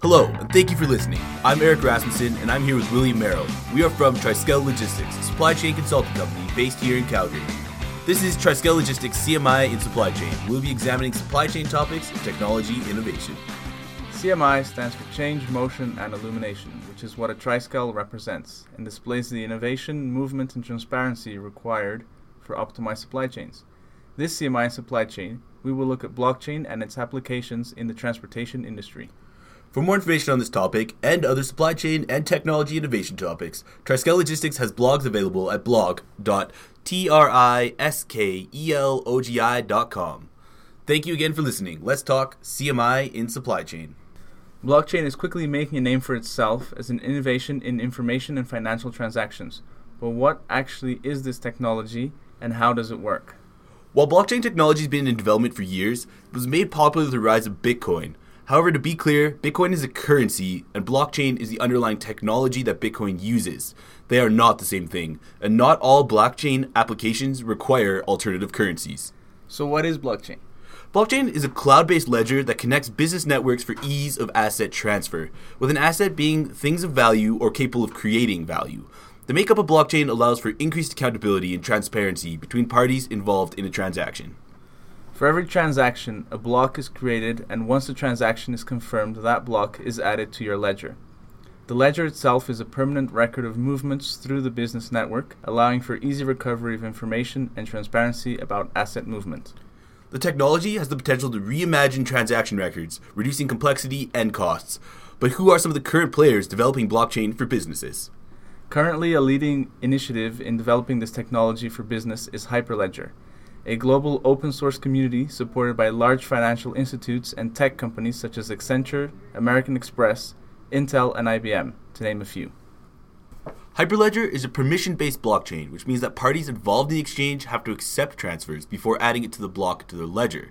Hello, and thank you for listening. I'm Eric Rasmussen, and I'm here with William Merrill. We are from Triskel Logistics, a supply chain consulting company based here in Calgary. This is Triskel Logistics CMI in Supply Chain. We'll be examining supply chain topics and technology innovation. CMI stands for Change, Motion, and Illumination, which is what a triskel represents and displays the innovation, movement, and transparency required for optimized supply chains. This CMI supply chain, we will look at blockchain and its applications in the transportation industry. For more information on this topic and other supply chain and technology innovation topics, Triskel Logistics has blogs available at blog.triskellogi.com. Thank you again for listening. Let's talk CMI in supply chain. Blockchain is quickly making a name for itself as an innovation in information and financial transactions. But what actually is this technology and how does it work? While blockchain technology has been in development for years, it was made popular with the rise of Bitcoin. However, to be clear, Bitcoin is a currency and blockchain is the underlying technology that Bitcoin uses. They are not the same thing, and not all blockchain applications require alternative currencies. So, what is blockchain? Blockchain is a cloud based ledger that connects business networks for ease of asset transfer, with an asset being things of value or capable of creating value. The makeup of blockchain allows for increased accountability and transparency between parties involved in a transaction. For every transaction, a block is created, and once the transaction is confirmed, that block is added to your ledger. The ledger itself is a permanent record of movements through the business network, allowing for easy recovery of information and transparency about asset movement. The technology has the potential to reimagine transaction records, reducing complexity and costs. But who are some of the current players developing blockchain for businesses? Currently, a leading initiative in developing this technology for business is Hyperledger a global open source community supported by large financial institutes and tech companies such as Accenture, American Express, Intel, and IBM, to name a few. Hyperledger is a permission based blockchain, which means that parties involved in the exchange have to accept transfers before adding it to the block to their ledger.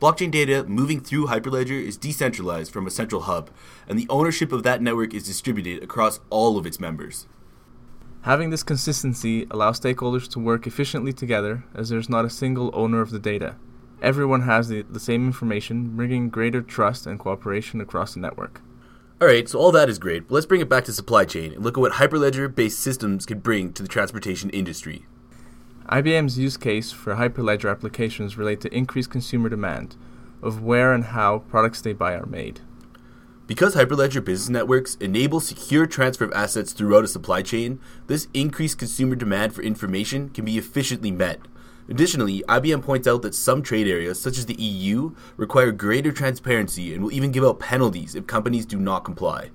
Blockchain data moving through Hyperledger is decentralized from a central hub, and the ownership of that network is distributed across all of its members. Having this consistency allows stakeholders to work efficiently together as there's not a single owner of the data. Everyone has the, the same information, bringing greater trust and cooperation across the network. Alright, so all that is great, but let's bring it back to supply chain and look at what Hyperledger based systems can bring to the transportation industry. IBM's use case for Hyperledger applications relate to increased consumer demand of where and how products they buy are made. Because Hyperledger business networks enable secure transfer of assets throughout a supply chain, this increased consumer demand for information can be efficiently met. Additionally, IBM points out that some trade areas, such as the EU, require greater transparency and will even give out penalties if companies do not comply.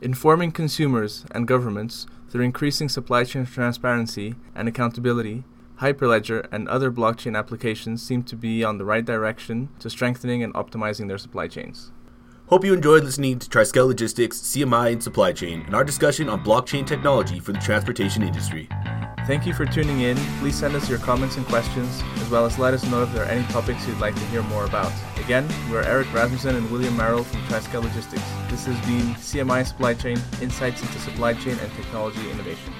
Informing consumers and governments through increasing supply chain transparency and accountability, Hyperledger and other blockchain applications seem to be on the right direction to strengthening and optimizing their supply chains. Hope you enjoyed listening to Triskel Logistics, CMI, and Supply Chain, and our discussion on blockchain technology for the transportation industry. Thank you for tuning in. Please send us your comments and questions, as well as let us know if there are any topics you'd like to hear more about. Again, we're Eric Rasmussen and William Merrill from Triskel Logistics. This has been CMI Supply Chain Insights into Supply Chain and Technology Innovation.